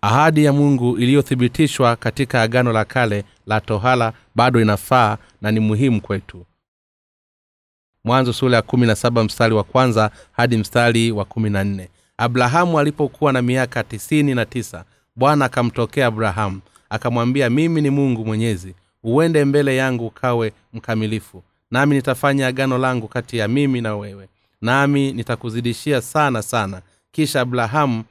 ahadi ya mungu iliyothibitishwa katika agano la kale la tohala bado inafaa na ni muhimu kwetu. Mwanzo sura ya kumi mstari wa kwanza hadi mstari wa kumi abrahamu alipokuwa na miaka tisini na tisa bwana akamtokea abrahamu akamwambia mimi ni mungu mwenyezi uende mbele yangu ukawe mkamilifu nami nitafanya agano langu kati ya mimi na wewe nami nitakuzidishia sana sana. Kisha abrahamu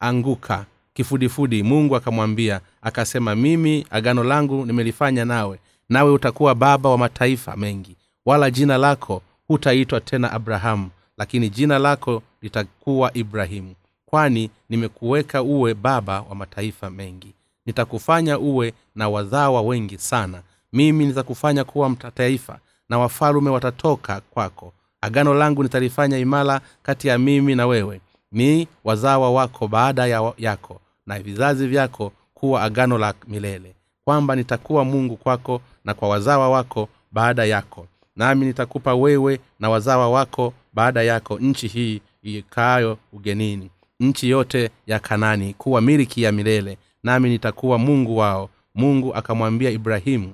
akaanguka kifudifudi. Mungu akamwambia akasema mimi agano langu nimelifanya nawe nawe utakuwa baba wa mataifa mengi. Wala jina lako hutaitwa tena abrahamu lakini jina lako litakuwa ibrahimu kwani nimekuweka uwe baba wa mataifa mengi. Nitakufanya uwe na wazawa wengi sana. Mimi nitakufanya kuwa mtataifa na wafalume watatoka kwako. Agano langu nitalifanya imara kati ya mimi na wewe ni wazawa wako baada ya yako na vizazi vyako kuwa agano la milele kwamba nitakuwa mungu kwako na kwa wazawa wako baada yako. Nami nitakupa wewe na wazawa wako baada yako nchi hii ikaayo ugenini nchi yote ya kanani kuwa miliki ya milele. Nami nitakuwa mungu wao. Mungu akamwambia ibrahimu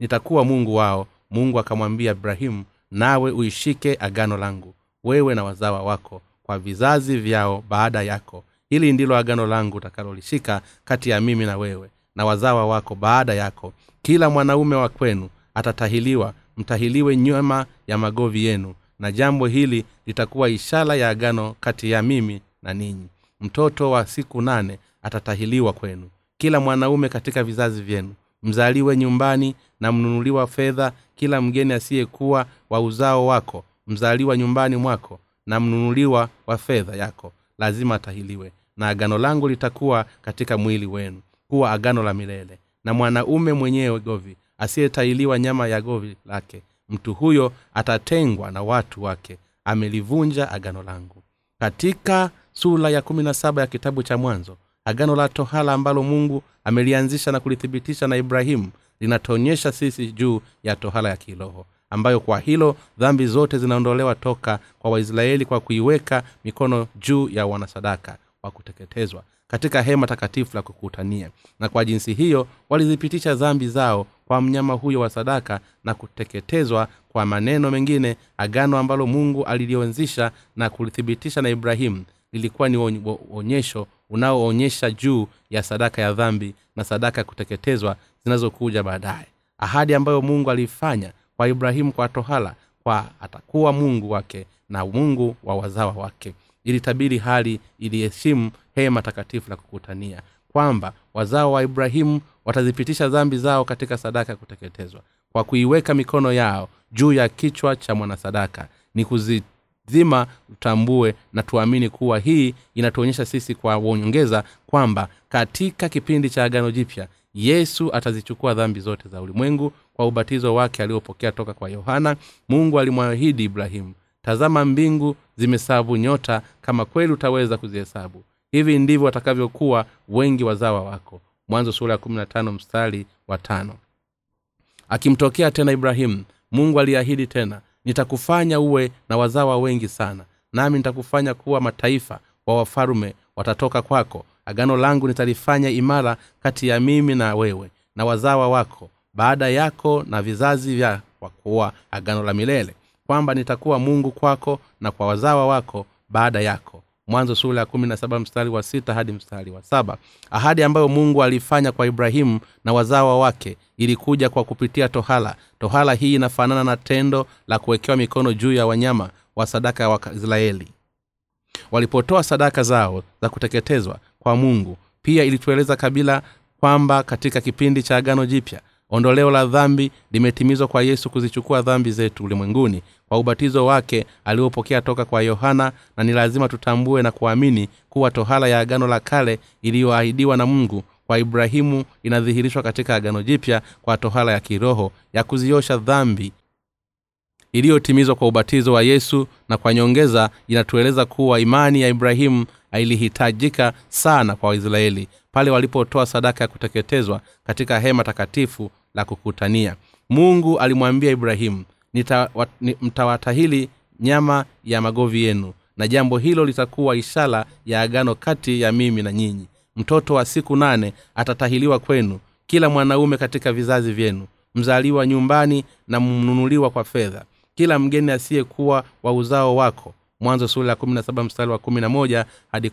nitakuwa mungu wao. Mungu akamwambia ibrahimu nawe uishike agano langu wewe na wazawa wako kwa vizazi vyao baada yako. Hili ndilo agano langu utakalolishika kati ya mimi na wewe na wazawa wako baada yako. Kila mwanaume wa kwenu atatahiliwa mtahiliwe nyuma ya magovi yenu na jambo hili litakuwa ishara ya agano kati ya mimi na ninyi. Mtoto wa siku nane atatahiliwa kwenu. Kila mwanaume katika vizazi vyenu mzaliwe nyumbani na mnunuliwa fedha kila mgeni asiyekuwa wa uzao wako mzaliwa nyumbani mwako na mnunuliwa wa fedha yako lazima atahiliwe na agano langu litakuwa katika mwili wenu kuwa agano la milele. Na mwanaume mwenyewe govi asiyetahiliwa nyama ya govi lake mtu huyo atatengwa na watu wake amelivunja agano langu. Katika sura ya kumi na saba ya kitabu cha mwanzo agano la tohala ambalo mungu amelianzisha na kulithibitisha na ibrahimu linatuonyesha sisi juu ya tohala ya kiroho ambayo kwa hilo dhambi zote zinaondolewa toka kwa waisraeli kwa kuiweka mikono juu ya wanasadaka wa kuteketezwa katika hema takatifu la kukutania. Na kwa jinsi hiyo walizipitisha dhambi zao kwa mnyama huyo wa sadaka na kuteketezwa kwa maneno mengine agano ambalo mungu alilionzisha na kulithibitisha na ibrahimu. Lilikuwa ni onyesho unaoonyesha juu ya sadaka ya dhambi na sadaka ya kuteketezwa zinazokuja baadaye. Ahadi ambayo mungu aliifanya kwa ibrahimu kwa tohala kwa atakuwa mungu wake na mungu wa wazawa wake. Ilitabiri hali iliheshimu hema takatifu la kukutania kwamba wazao wa ibrahimu watazipitisha dhambi zao katika sadaka ya kuteketezwa. Kwa kuiweka mikono yao juu ya kichwa cha mwanasadaka ni kuzizima tutambue na tuamini kuwa hii inatuonyesha sisi kwa uonyongeza kwamba katika kipindi cha agano jipya yesu atazichukua dhambi zote za ulimwengu kwa ubatizo wake aliopokea toka kwa yohana. Mungu alimwahidi ibrahimu tazama mbingu zimesabu nyota kama kweli utaweza kuzihesabu. Hivi ndivyo watakavyokuwa wengi wazawa wako. Mwanzo sura ya mstari wa akimtokea tena ibrahimu mungu aliahidi tena nitakufanya uwe na wazawa wengi sana nami nitakufanya kuwa mataifa wa wafalume watatoka kwako agano langu nitalifanya imara kati ya mimi na wewe na wazawa wako baada yako na vizazi vya kuwa agano la milele kwamba nitakuwa mungu kwako na kwa wazawa wako baada yako. Mwanzo sura ya kumi mstari wa sita hadi mstari wa saba. Ahadi ambayo mungu alifanya kwa ibrahimu na wazawa wake ilikuja kwa kupitia tohala tohala hii inafanana na tendo la kuwekewa mikono juu ya wanyama wa sadaka wa israeli walipotoa sadaka zao za kuteketezwa kwa mungu. Pia ilitueleza kabila kwamba katika kipindi cha agano jipya ondoleo la dhambi limetimizwa kwa yesu kuzichukua dhambi zetu ulimwenguni. Kwa ubatizo wake aliopokea toka kwa yohana na ni lazima tutambue na kuamini kuwa tohala ya agano la kale iliyoahidiwa na mungu kwa ibrahimu inadhihirishwa katika agano jipya kwa tohala ya kiroho ya kuziosha dhambi iliyotimizwa kwa ubatizo wa yesu na kwa nyongeza inatueleza kuwa imani ya ibrahimu ilihitajika sana kwa waisraeli pale walipotoa sadaka ya kuteketezwa katika hema takatifu la kukutania. Mungu alimwambia ibrahimu mtawatahili nyama ya magovi yenu na jambo hilo litakuwa ishara ya agano kati ya mimi na nyinyi. Mtoto wa siku nane atatahiliwa kwenu kila mwanaume katika vizazi vyenu mzaliwa nyumbani na mnunuliwa kwa fedha kila mgeni asiyekuwa wa uzao wako. Mwanzo sura wa hadi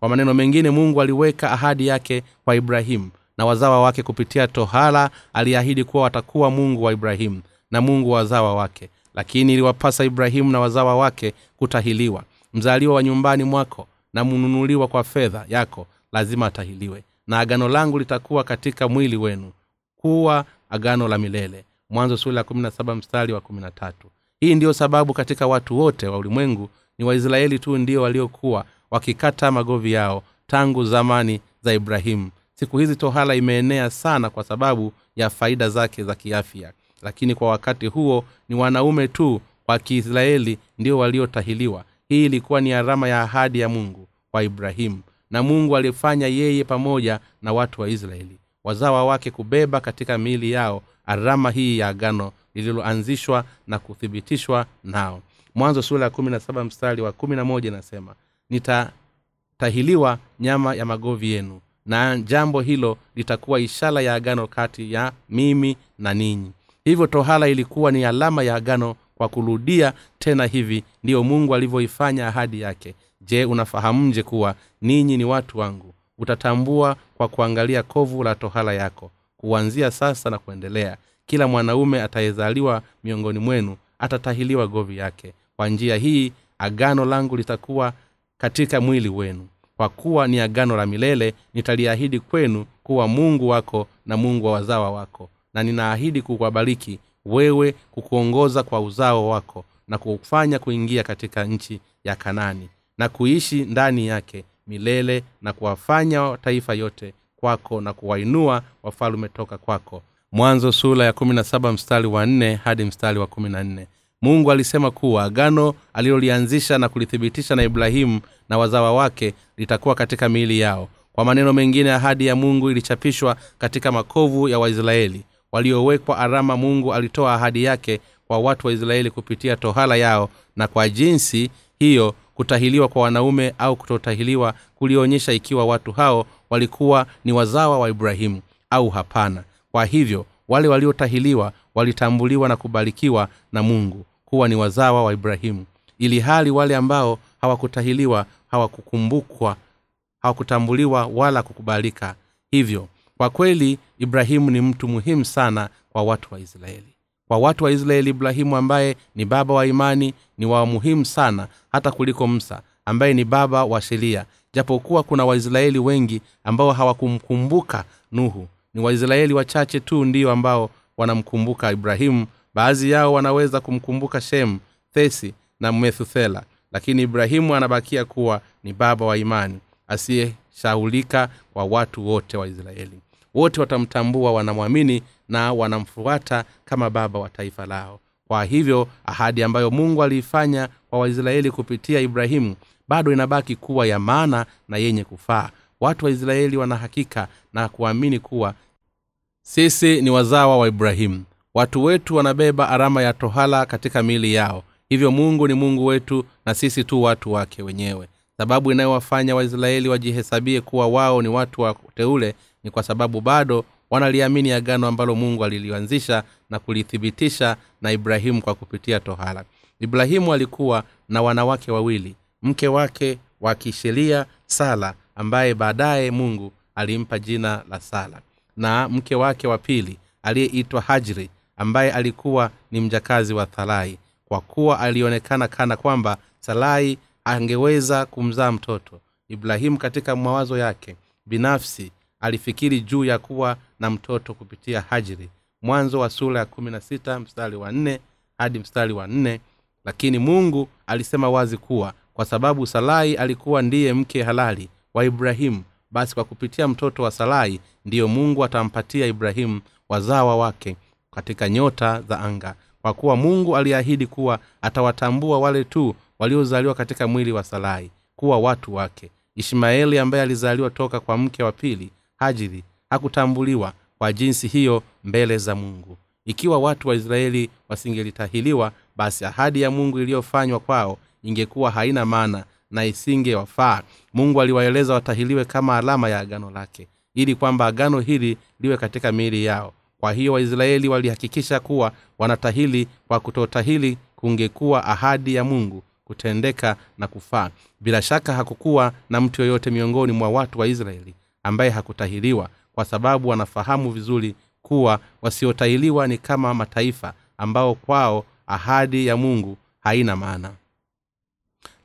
kwa maneno mengine mungu aliweka ahadi yake kwa ibrahimu na wazawa wake kupitia tohala aliahidi kuwa watakuwa mungu wa ibrahimu na mungu wa wazawa wake. Lakini iliwapasa ibrahimu na wazawa wake kutahiliwa. Mzaliwa wa nyumbani mwako na mnunuliwa kwa fedha yako lazima atahiliwe. Na agano langu litakuwa katika mwili wenu. Kuwa agano la milele mwanzo sura ya kumi na saba mstari wa kumi na tatu. Hii ndiyo sababu katika watu wote wa ulimwengu ni waisraeli tu ndio waliokuwa wakikata magovi yao tangu zamani za ibrahimu. Siku hizi tohala imeenea sana kwa sababu ya faida zake za kiafya. Lakini kwa wakati huo ni wanaume tu wa kiisraeli ndio waliotahiliwa. Hii ilikuwa ni alama ya ahadi ya mungu kwa ibrahimu na mungu alifanya yeye pamoja na watu wa israeli. Wazawa wake kubeba katika miili yao alama hii ya agano lililoanzishwa na kuthibitishwa nao. Mwanzo sura ya kumi na saba mstari wa kumi na moja inasema nitatahiliwa nyama ya magovi yenu na jambo hilo litakuwa ishara ya agano kati ya mimi na ninyi. Hivyo tohala ilikuwa ni alama ya agano kwa kurudia tena hivi ndiyo mungu alivyoifanya ahadi yake. Je unafahamuje kuwa ninyi ni watu wangu? Utatambua kwa kuangalia kovu la tohala yako kuanzia sasa na kuendelea. Kila mwanaume atayezaliwa miongoni mwenu atatahiliwa govi yake. Kwa njia hii agano langu litakuwa katika mwili wenu. Kwa kuwa ni agano la milele nitaliahidi kwenu kuwa mungu wako na mungu wa wazawa wako. Na ninaahidi kukubariki wewe kukuongoza kwa uzao wako na kufanya kuingia katika nchi ya kanani na kuishi ndani yake milele na kuwafanya taifa yote kwako na kuwainua wafalume toka kwako. Mwanzo sula ya kumi na saba mstari wa nne hadi mstari wa kumi na nne. Mungu alisema kuwa agano alilolianzisha na kulithibitisha na ibrahimu na wazawa wake litakuwa katika miili yao. Kwa maneno mengine ahadi ya mungu ilichapishwa katika makovu ya waisraeli. Waliowekwa arama mungu alitoa ahadi yake kwa watu wa israeli kupitia tohala yao na kwa jinsi hiyo kutahiliwa kwa wanaume au kutotahiliwa kulionyesha ikiwa watu hao walikuwa ni wazawa wa ibrahimu au hapana. Kwa hivyo wale waliotahiliwa walitambuliwa na kubarikiwa na mungu kuwa ni wazawa wa ibrahimu. Ili hali wale ambao hawakutahiliwa hawakukumbukwa hawakutambuliwa wala kukubalika. Hivyo kwa kweli ibrahimu ni mtu muhimu sana kwa watu wa israeli. Kwa watu wa israeli ibrahimu ambaye ni baba wa imani ni wa muhimu sana hata kuliko msa ambaye ni baba wa sheria japokuwa kuna waisraeli wengi ambao hawakumkumbuka nuhu. Ni waisraeli wachache tu ndio ambao wanamkumbuka ibrahimu. Baadhi yao wanaweza kumkumbuka shemu thesi na methuthela lakini ibrahimu anabakia kuwa ni baba wa imani asiyeshaulika kwa watu wote wa israeli. Wote watamtambua wanamwamini na wanamfuata kama baba wa taifa lao. Kwa hivyo ahadi ambayo mungu aliifanya kwa waisraeli kupitia ibrahimu bado inabaki kuwa ya maana na yenye kufaa. Watu wa israeli wanahakika na kuamini kuwa sisi ni wazawa wa ibrahimu watu wetu wanabeba arama ya tohala katika miili yao. Hivyo mungu ni mungu wetu na sisi tu watu wake wenyewe. Sababu inayowafanya waisraeli wajihesabie kuwa wao ni watu wa teule ni kwa sababu bado wanaliamini agano ambalo mungu alilianzisha na kulithibitisha na ibrahimu kwa kupitia tohala ibrahimu alikuwa na wanawake wawili mke wake wa kisheria sala ambaye baadaye mungu alimpa jina la sala. Na mke wake wa pili aliyeitwa hajri ambaye alikuwa ni mjakazi wa thalai. Kwa kuwa alionekana kana kwamba salai angeweza kumzaa mtoto ibrahimu katika mawazo yake binafsi alifikiri juu ya kuwa na mtoto kupitia hajri. Mwanzo wa sura ya kumi na sita mstari wa nne hadi mstari wa nne. Lakini mungu alisema wazi kuwa kwa sababu salai alikuwa ndiye mke halali wa ibrahimu. Basi kwa kupitia mtoto wa salai ndiyo mungu atampatia ibrahimu wazawa wake katika nyota za anga. Kwa kuwa mungu aliahidi kuwa atawatambua wale tu waliozaliwa katika mwili wa salai kuwa watu wake. Ishmaeli ambaye alizaliwa toka kwa mke wa pili hajiri hakutambuliwa kwa jinsi hiyo mbele za mungu. Ikiwa watu wa israeli wasingelitahiliwa basi ahadi ya mungu iliyofanywa kwao ingekuwa haina maana na isingewafaa. Mungu aliwaeleza watahiliwe kama alama ya agano lake ili kwamba agano hili liwe katika miili yao. Kwa hiyo waisraeli walihakikisha kuwa wanatahili kwa kutotahili kungekuwa ahadi ya mungu kutendeka na kufaa. Bila shaka hakukuwa na mtu yoyote miongoni mwa watu wa israeli ambaye hakutahiriwa kwa sababu wanafahamu vizuri kuwa wasiotahiliwa ni kama mataifa ambao kwao ahadi ya mungu haina maana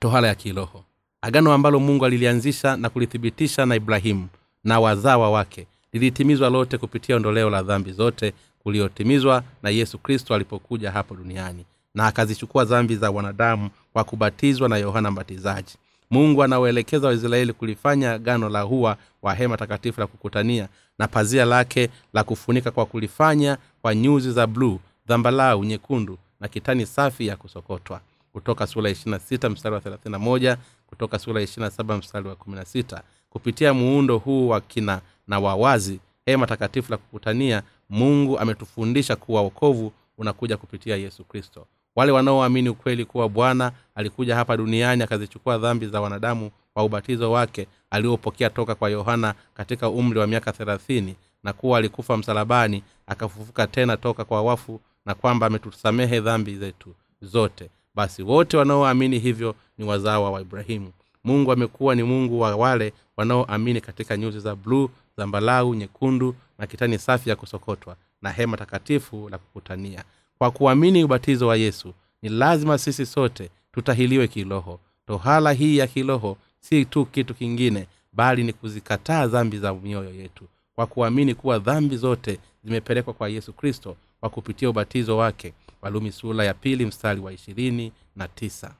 tohala ya kiroho. Agano ambalo mungu alilianzisha na kulithibitisha na ibrahimu na wazawa wake lilitimizwa lote kupitia ondoleo la dhambi zote kuliotimizwa na yesu kristo alipokuja hapo duniani na akazichukua dhambi za wanadamu kwa kubatizwa na yohana mbatizaji. Mungu anawaelekeza waisraeli kulifanya gano la hua wa hema takatifu la kukutania na pazia lake la kufunika kwa kulifanya kwa nyuzi za bluu dhambalau nyekundu na kitani safi ya kusokotwa kutoka sura ya 26 mstari wa 31 kutoka sura ya 27 mstari wa 16 kupitia muundo huu wa kina na wawazi hema takatifu la kukutania mungu ametufundisha kuwa wokovu unakuja kupitia yesu kristo. Wale wanaoamini ukweli kuwa bwana alikuja hapa duniani akazichukua dhambi za wanadamu kwa ubatizo wake aliopokea toka kwa yohana katika umri wa miaka thelathini na kuwa alikufa msalabani akafufuka tena toka kwa wafu na kwamba ametusamehe dhambi zetu zote basi wote wanaoamini hivyo ni wazawa wa ibrahimu mungu amekuwa ni mungu wa wale wanaoamini katika nyuzi za bluu zambalau nyekundu na kitani safi ya kusokotwa na hema takatifu la kukutania. Kwa kuamini ubatizo wa yesu ni lazima sisi sote tutahiliwe kiroho. Tohala hii ya kiroho si tu kitu kingine bali ni kuzikataa dhambi za mioyo yetu. Kwa kuamini kuwa dhambi zote zimepelekwa kwa yesu kristo kwa kupitia ubatizo wake walumi sura ya pili mstari wa ishirini na tisa.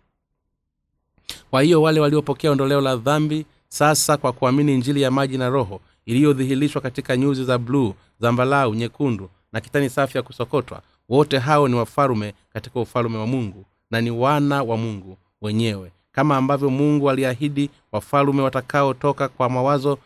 Kwa hiyo wale waliopokea ondoleo la dhambi sasa kwa kuamini injili ya maji na roho iliyodhihirishwa katika nyuzi za bluu zambalau nyekundu na kitani safi ya kusokotwa wote hao ni wafalume katika ufalume wa mungu na ni wana wa mungu wenyewe kama ambavyo mungu aliahidi wafalume watakaotoka kwa mawazo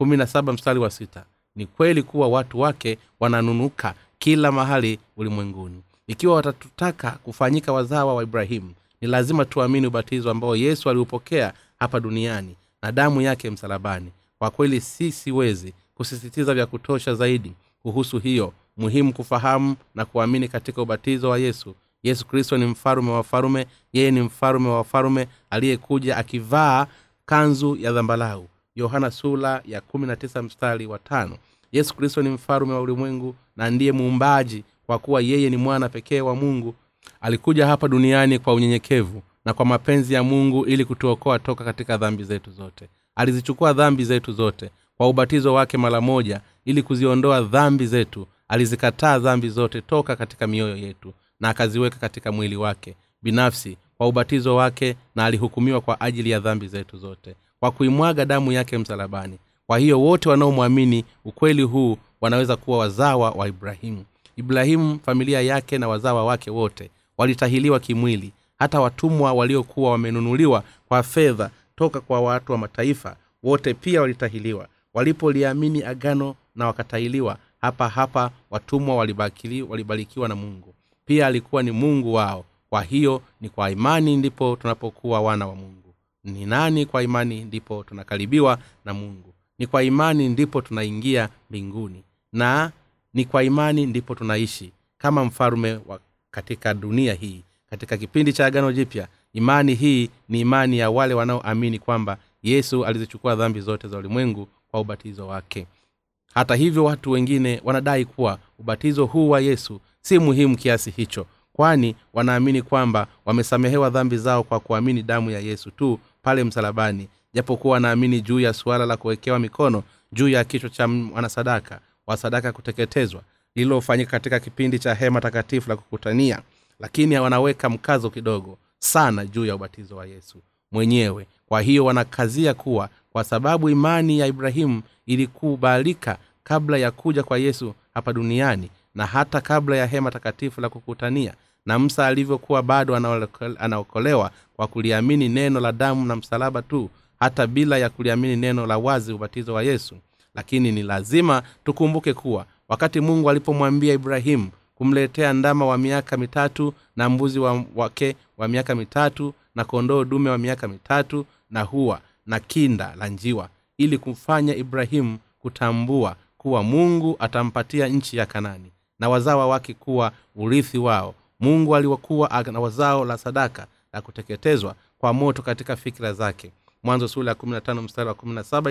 17 mstari wa sita. Ni kweli kuwa watu wake wananunuka kila mahali ulimwenguni. Ikiwa watatutaka kufanyika wazawa wa ibrahimu ni lazima tuamini ubatizo ambao yesu aliupokea hapa duniani na damu yake msalabani. Kwa kweli si siwezi kusisitiza vya kutosha zaidi kuhusu hiyo muhimu kufahamu na kuamini katika ubatizo wa yesu. Yesu kristo ni mfalume wa wafalume yeye ni mfalume wa wafalume aliyekuja akivaa kanzu ya dhambalau yohana sula ya 19 mstari wa tano yesu kristo ni mfalume wa ulimwengu na ndiye muumbaji kwa kuwa yeye ni mwana pekee wa mungu. Alikuja hapa duniani kwa unyenyekevu na kwa mapenzi ya mungu ili kutuokoa toka katika dhambi zetu zote. Alizichukua dhambi zetu zote kwa ubatizo wake mara moja ili kuziondoa dhambi zetu. Alizikataa dhambi zote toka katika mioyo yetu na akaziweka katika mwili wake binafsi kwa ubatizo wake na alihukumiwa kwa ajili ya dhambi zetu zote. Kwa kuimwaga damu yake msalabani kwa hiyo wote wanaomwamini ukweli huu wanaweza kuwa wazawa wa ibrahimu. Ibrahimu familia yake na wazawa wake wote walitahiliwa kimwili. Hata watumwa waliokuwa wamenunuliwa kwa fedha toka kwa watu wa mataifa wote pia walitahiliwa walipoliamini agano na wakatahiliwa hapa hapa watumwa walibakili, walibarikiwa na mungu. Pia alikuwa ni mungu wao. Kwa hiyo ni kwa imani ndipo tunapokuwa wana wa mungu. Ni nani kwa imani ndipo tunakaribiwa na mungu ni kwa imani ndipo tunaingia mbinguni. Na ni kwa imani ndipo tunaishi. Kama mfalume wa katika dunia hii katika kipindi cha agano jipya imani hii ni imani ya wale wanaoamini kwamba yesu alizichukua dhambi zote za ulimwengu kwa ubatizo wake. Hata hivyo watu wengine wanadai kuwa ubatizo huu wa yesu si muhimu kiasi hicho kwani wanaamini kwamba wamesamehewa dhambi zao kwa kuamini damu ya yesu tu pale msalabani japokuwa wanaamini juu ya suala la kuwekewa mikono juu ya kichwa cha mwanasadaka wa sadaka kuteketezwa lililofanyika katika kipindi cha hema takatifu la kukutania lakini wanaweka mkazo kidogo sana juu ya ubatizo wa yesu mwenyewe. Kwa hiyo wanakazia kuwa kwa sababu imani ya ibrahimu ilikubalika kabla ya kuja kwa yesu hapa duniani na hata kabla ya hema takatifu la kukutania na msa alivyokuwa bado anaokolewa kwa kuliamini neno la damu na msalaba tu hata bila ya kuliamini neno la wazi ubatizo wa yesu. Lakini ni lazima tukumbuke kuwa wakati mungu alipomwambia ibrahimu kumletea ndama wa miaka mitatu na mbuzi wa wake wa miaka mitatu na kondoo dume wa miaka mitatu na hua na kinda la njiwa ili kumfanya ibrahimu kutambua kuwa mungu atampatia nchi ya kanani na wazawa wake kuwa urithi wao. Mungu aliwakuwa na wazao la sadaka la kuteketezwa kwa moto katika fikira zake mwanzo sura ya mstari wa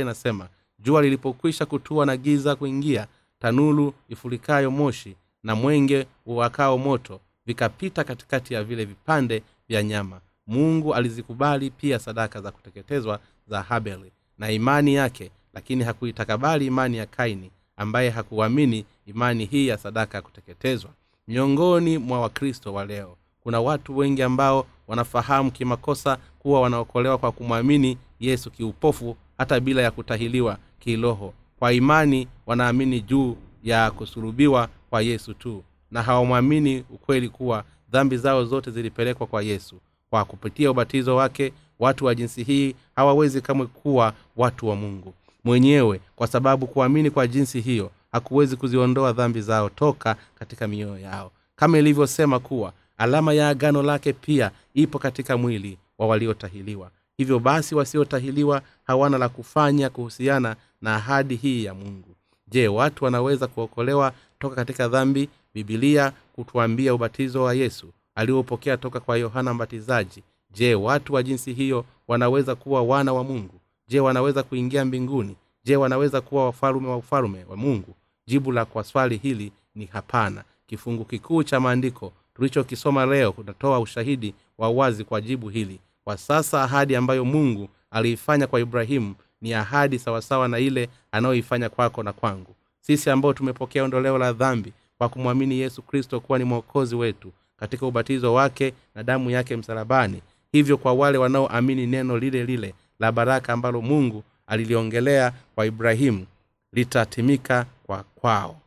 inasema jua lilipokwisha kutua na giza kuingia tanulu ifurikayo moshi na mwenge uwakao moto vikapita katikati ya vile vipande vya nyama. Mungu alizikubali pia sadaka za kuteketezwa za habeli na imani yake lakini hakuitakabali imani ya kaini ambaye hakuamini imani hii ya sadaka ya kuteketezwa. Miongoni mwa wakristo wa leo kuna watu wengi ambao wanafahamu kimakosa kuwa wanaokolewa kwa kumwamini yesu kiupofu hata bila ya kutahiliwa kiroho. Kwa imani wanaamini juu ya kusulubiwa kwa yesu tu na hawamwamini ukweli kuwa dhambi zao zote zilipelekwa kwa yesu. Kwa kupitia ubatizo wake watu wa jinsi hii hawawezi kamwe kuwa watu wa mungu. Mwenyewe kwa sababu kuamini kwa jinsi hiyo hakuwezi kuziondoa dhambi zao toka katika mioyo yao. Kama ilivyosema kuwa alama ya agano lake pia ipo katika mwili wa waliotahiliwa. Hivyo basi wasiotahiliwa hawana la kufanya kuhusiana na ahadi hii ya mungu. Je watu wanaweza kuokolewa toka katika dhambi? Bibilia kutuambia ubatizo wa yesu aliopokea toka kwa yohana mbatizaji. Je watu wa jinsi hiyo wanaweza kuwa wana wa mungu? Je wanaweza kuingia mbinguni? Je wanaweza kuwa wafalume wa ufalume wa mungu? Jibu la kwa swali hili ni hapana. Kifungu kikuu cha maandiko tulichokisoma leo kunatoa ushahidi wa wazi kwa jibu hili. Kwa sasa ahadi ambayo mungu aliifanya kwa ibrahimu ni ahadi sawasawa na ile anayoifanya kwako na kwangu. Sisi ambao tumepokea ondoleo la dhambi kwa kumwamini yesu kristo kuwa ni mwokozi wetu katika ubatizo wake na damu yake msalabani hivyo kwa wale wanaoamini neno lile lile la baraka ambalo mungu aliliongelea kwa ibrahimu litatimika kwa kwao.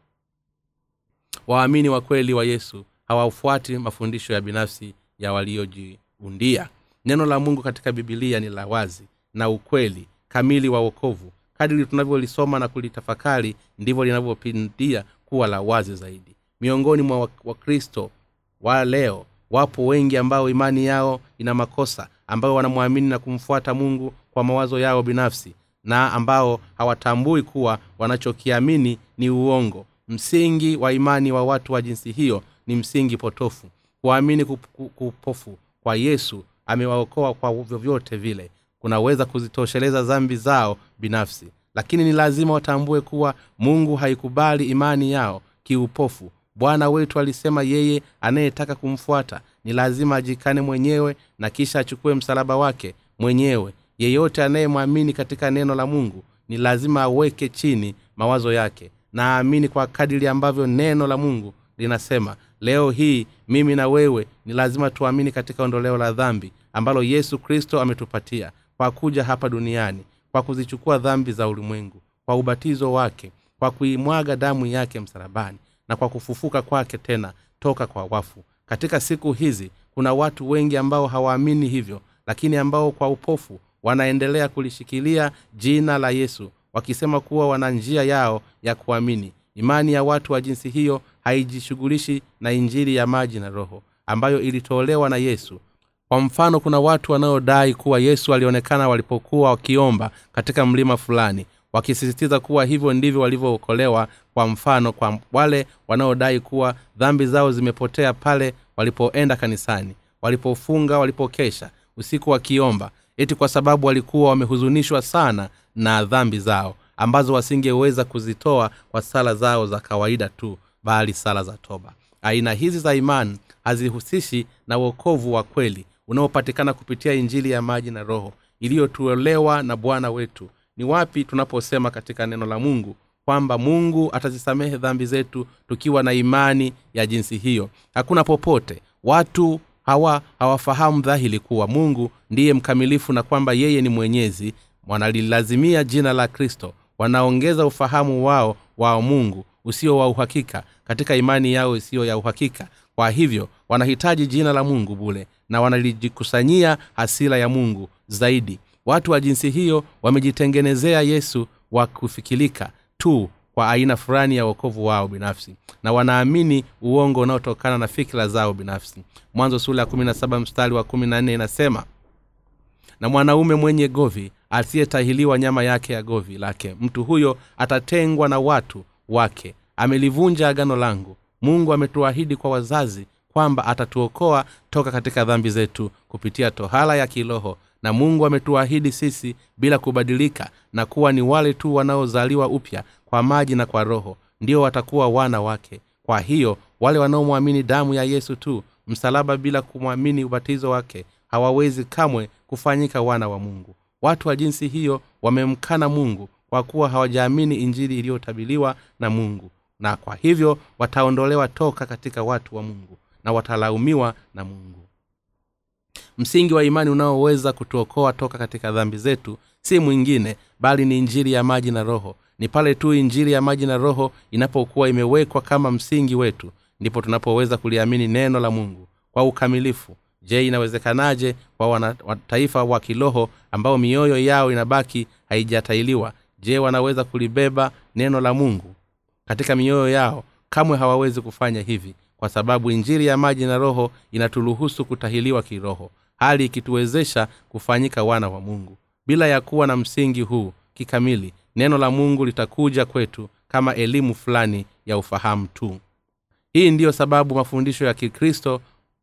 Waamini wa kweli wa yesu hawafuati mafundisho ya binafsi ya waliojiundia. Neno la mungu katika bibilia ni la wazi na ukweli kamili wa wokovu. Kadiri tunavyolisoma na kulitafakari ndivyo linavyopindia kuwa la wazi zaidi. Miongoni mwa wakristo wa, leo wapo wengi ambao imani yao ina makosa ambao wanamwamini na kumfuata mungu kwa mawazo yao binafsi na ambao hawatambui kuwa wanachokiamini ni uongo. Msingi wa imani wa watu wa jinsi hiyo ni msingi potofu. Kuamini kupofu kwa yesu amewaokoa kwa vyovyote vile. Kunaweza kuzitosheleza zambi zao binafsi. Lakini ni lazima watambue kuwa mungu haikubali imani yao kiupofu. Bwana wetu alisema yeye anayetaka kumfuata ni lazima ajikane mwenyewe na kisha achukue msalaba wake mwenyewe. Yeyote anayemwamini katika neno la mungu ni lazima aweke chini mawazo yake. Na aamini kwa kadiri ambavyo neno la mungu linasema leo hii mimi na wewe ni lazima tuamini katika ondoleo la dhambi ambalo yesu kristo ametupatia kwa kuja hapa duniani kwa kuzichukua dhambi za ulimwengu kwa ubatizo wake kwa kuimwaga damu yake msalabani na kwa kufufuka kwake tena toka kwa wafu. Katika siku hizi kuna watu wengi ambao hawaamini hivyo lakini ambao kwa upofu wanaendelea kulishikilia jina la yesu wakisema kuwa wana njia yao ya kuamini. Imani ya watu wa jinsi hiyo haijishughulishi na injili ya maji na roho ambayo ilitolewa na yesu. Kwa mfano kuna watu wanaodai kuwa yesu alionekana walipokuwa wakiomba katika mlima fulani wakisisitiza kuwa hivyo ndivyo walivyookolewa. Kwa mfano kwa wale wanaodai kuwa dhambi zao zimepotea pale walipoenda kanisani walipofunga walipokesha usiku wakiomba eti kwa sababu walikuwa wamehuzunishwa sana na dhambi zao ambazo wasingeweza kuzitoa kwa sala zao za kawaida tu bali sala za toba. Aina hizi za imani hazihusishi na uokovu wa kweli unaopatikana kupitia injili ya maji na roho iliyotolewa na bwana wetu. Ni wapi tunaposema katika neno la mungu kwamba mungu atazisamehe dhambi zetu tukiwa na imani ya jinsi hiyo? Hakuna popote. Watu hawa hawafahamu dhahili kuwa mungu ndiye mkamilifu na kwamba yeye ni mwenyezi. Wanalilazimia jina la kristo. Wanaongeza ufahamu wao wa mungu usio wa uhakika katika imani yao isiyo ya uhakika. Kwa hivyo wanahitaji jina la mungu bule na wanalijikusanyia hasira ya mungu zaidi. Watu wa jinsi hiyo wamejitengenezea yesu wa kufikirika tu kwa aina fulani ya uokovu wao binafsi na wanaamini uongo unaotokana na fikira zao binafsi. Mwanzo sula ya 17 mstari wa 14 inasema na mwanaume mwenye govi asiyetahiliwa nyama yake ya govi lake mtu huyo atatengwa na watu wake. Amelivunja agano langu. Mungu ametuahidi kwa wazazi kwamba atatuokoa toka katika dhambi zetu kupitia tohala ya kiroho. Na mungu ametuahidi sisi bila kubadilika na kuwa ni wale tu wanaozaliwa upya kwa maji na kwa roho ndio watakuwa wana wake. Kwa hiyo wale wanaomwamini damu ya yesu tu msalaba bila kumwamini ubatizo wake hawawezi kamwe kufanyika wana wa mungu. Watu wa jinsi hiyo wamemkana mungu kwa kuwa hawajaamini injili iliyotabiliwa na mungu. Na kwa hivyo wataondolewa toka katika watu wa mungu na watalaumiwa na mungu. Msingi wa imani unaoweza kutuokoa toka katika dhambi zetu si mwingine bali ni injili ya maji na roho. Ni pale tu injili ya maji na roho inapokuwa imewekwa kama msingi wetu ndipo tunapoweza kuliamini neno la mungu kwa ukamilifu. Je inawezekanaje kwa wanataifa wa kiroho ambao mioyo yao inabaki haijatailiwa je wanaweza kulibeba neno la mungu katika mioyo yao? Kamwe hawawezi kufanya hivi kwa sababu injiri ya maji na roho inaturuhusu kutahiliwa kiroho hali ikituwezesha kufanyika wana wa mungu. Bila ya kuwa na msingi huu kikamili neno la mungu litakuja kwetu kama elimu fulani ya ufahamu tu. Hii ndiyo sababu mafundisho ya kikristo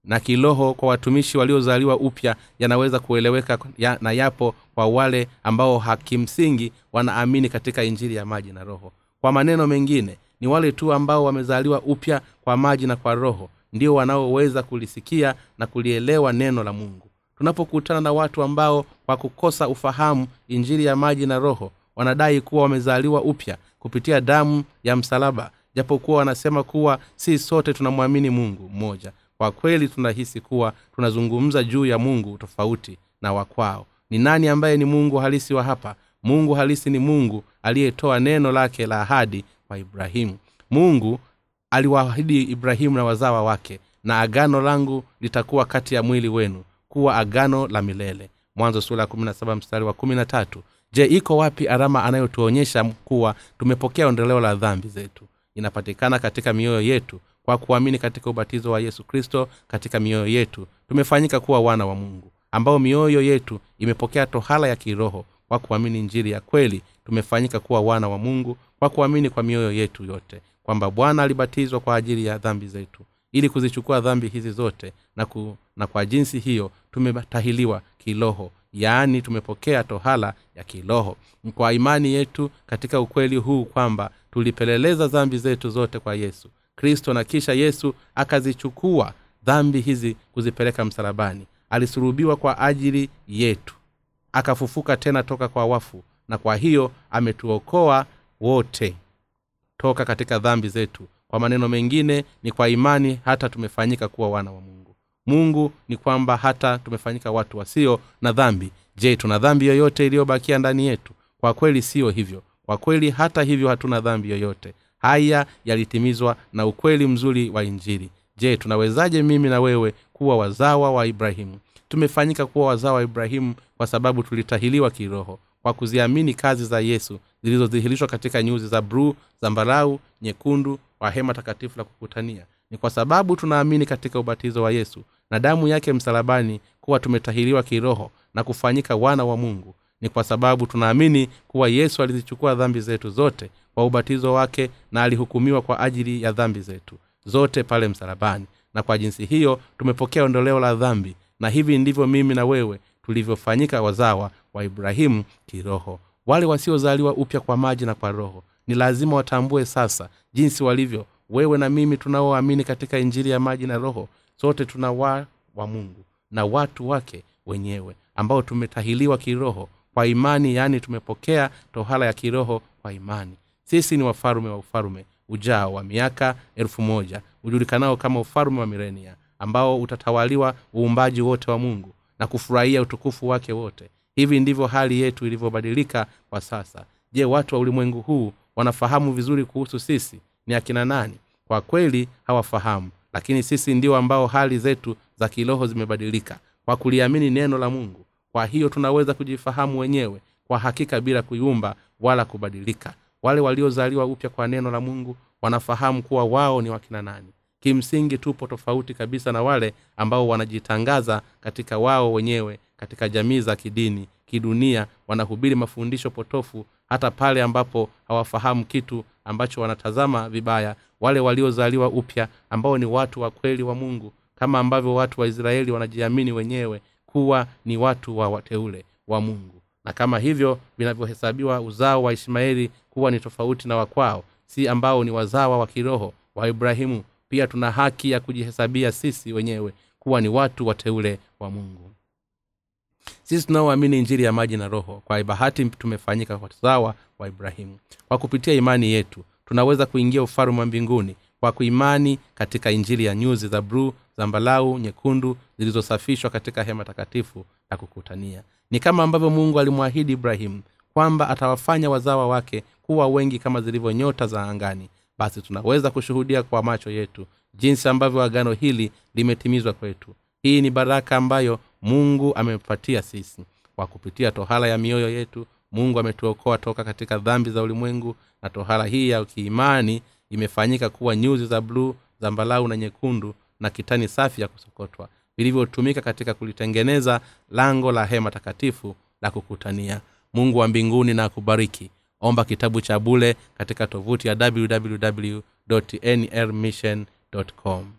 na kiroho kwa watumishi waliozaliwa upya yanaweza kueleweka ya, na yapo kwa wale ambao hakimsingi wanaamini katika injili ya maji na roho. Kwa maneno mengine ni wale tu ambao wamezaliwa upya kwa maji na kwa roho ndio wanaoweza kulisikia na kulielewa neno la mungu. Tunapokutana na watu ambao kwa kukosa ufahamu injili ya maji na roho wanadai kuwa wamezaliwa upya kupitia damu ya msalaba japokuwa wanasema kuwa si sote tunamwamini mungu mmoja kwa kweli tunahisi kuwa tunazungumza juu ya mungu tofauti na wakwao ni nani ambaye ni mungu halisi wa hapa? Mungu halisi ni mungu aliyetoa neno lake la ahadi kwa ibrahimu. Mungu aliwaahidi ibrahimu na wazawa wake na agano langu litakuwa kati ya mwili wenu kuwa agano la milele. Mwanzo sura ya 17 mstari wa 13 je iko wapi alama anayotuonyesha kuwa tumepokea ondoleo la dhambi zetu? Inapatikana katika mioyo yetu kwa kuamini katika ubatizo wa yesu kristo katika mioyo yetu. Tumefanyika kuwa wana wa mungu ambao mioyo yetu imepokea tohala ya kiroho kwa kuamini njiri ya kweli. Tumefanyika kuwa wana wa mungu kwa kuamini kwa mioyo yetu yote kwamba bwana alibatizwa kwa ajili ya dhambi zetu ili kuzichukua dhambi hizi zote na, ku, na kwa jinsi hiyo tumetahiliwa kiroho yaani tumepokea tohala ya kiroho. Kwa imani yetu katika ukweli huu kwamba tulipeleleza dhambi zetu zote kwa yesu kristo na kisha yesu akazichukua dhambi hizi kuzipeleka msalabani. Alisurubiwa kwa ajili yetu. Akafufuka tena toka kwa wafu na kwa hiyo ametuokoa wote. Toka katika dhambi zetu. Kwa maneno mengine ni kwa imani hata tumefanyika kuwa wana wa mungu. Mungu ni kwamba hata tumefanyika watu wasio na dhambi. Je tuna dhambi yoyote iliyobakia ndani yetu? Kwa kweli siyo hivyo. Kwa kweli hata hivyo hatuna dhambi yoyote haya yalitimizwa na ukweli mzuri wa injili. Je tunawezaje mimi na wewe kuwa wazawa wa ibrahimu? Tumefanyika kuwa wazawa wa ibrahimu kwa sababu tulitahiliwa kiroho kwa kuziamini kazi za yesu zilizodhihirishwa katika nyuzi za bruu zambarau nyekundu wa hema takatifu la kukutania. Ni kwa sababu tunaamini katika ubatizo wa yesu na damu yake msalabani kuwa tumetahiriwa kiroho na kufanyika wana wa mungu. Ni kwa sababu tunaamini kuwa yesu alizichukua dhambi zetu zote kwa ubatizo wake na alihukumiwa kwa ajili ya dhambi zetu zote pale msalabani. Na kwa jinsi hiyo tumepokea ondoleo la dhambi na hivi ndivyo mimi na wewe tulivyofanyika wazawa wa ibrahimu kiroho. Wale wasiozaliwa upya kwa maji na kwa roho ni lazima watambue sasa jinsi walivyo. Wewe na mimi tunaoamini katika injili ya maji na roho sote tuna wa wa mungu na watu wake wenyewe ambao tumetahiliwa kiroho kwa imani yaani tumepokea tohala ya kiroho kwa imani sisi ni wafalume wa ufalume ujao wa miaka elfu moja ujulikanao kama ufalume wa milenia ambao utatawaliwa uumbaji wote wa mungu na kufurahia utukufu wake wote. Hivi ndivyo hali yetu ilivyobadilika kwa sasa. Je watu wa ulimwengu huu wanafahamu vizuri kuhusu sisi? Ni akina nani? Kwa kweli hawafahamu. Lakini sisi ndio ambao hali zetu za kiroho zimebadilika kwa kuliamini neno la mungu. Kwa hiyo tunaweza kujifahamu wenyewe kwa hakika bila kuyumba wala kubadilika wale waliozaliwa upya kwa neno la mungu wanafahamu kuwa wao ni wakina nani. Kimsingi tupo tofauti kabisa na wale ambao wanajitangaza katika wao wenyewe katika jamii za kidini kidunia wanahubiri mafundisho potofu hata pale ambapo hawafahamu kitu ambacho wanatazama vibaya. Wale waliozaliwa upya ambao ni watu wa kweli wa mungu kama ambavyo watu wa israeli wanajiamini wenyewe kuwa ni watu wa wateule wa mungu na kama hivyo vinavyohesabiwa uzao wa ishmaeli kuwa ni tofauti na wakwao si ambao ni wazawa wa kiroho wa ibrahimu. Pia tuna haki ya kujihesabia sisi wenyewe kuwa ni watu wateule wa mungu. Sisi tunaoamini injiri ya maji na roho kwa bahati tumefanyika wazawa wa ibrahimu. Kwa kupitia imani yetu tunaweza kuingia ufalme wa mbinguni kwa kuimani katika injili ya nyuzi za bruu zambalau nyekundu zilizosafishwa katika hema takatifu la kukutania. Ni kama ambavyo mungu alimwahidi ibrahimu kwamba atawafanya wazawa wake kuwa wengi kama zilivyo nyota za angani. Basi tunaweza kushuhudia kwa macho yetu jinsi ambavyo agano hili limetimizwa kwetu. Hii ni baraka ambayo mungu amepatia sisi. Kwa kupitia tohala ya mioyo yetu mungu ametuokoa toka katika dhambi za ulimwengu na tohala hii ya kiimani imefanyika kuwa nyuzi za bluu zambalau na nyekundu na kitani safi ya kusokotwa vilivyotumika katika kulitengeneza lango la hema takatifu la kukutania. Mungu wa mbinguni na akubariki. Omba kitabu cha bule katika tovuti ya www nrmission com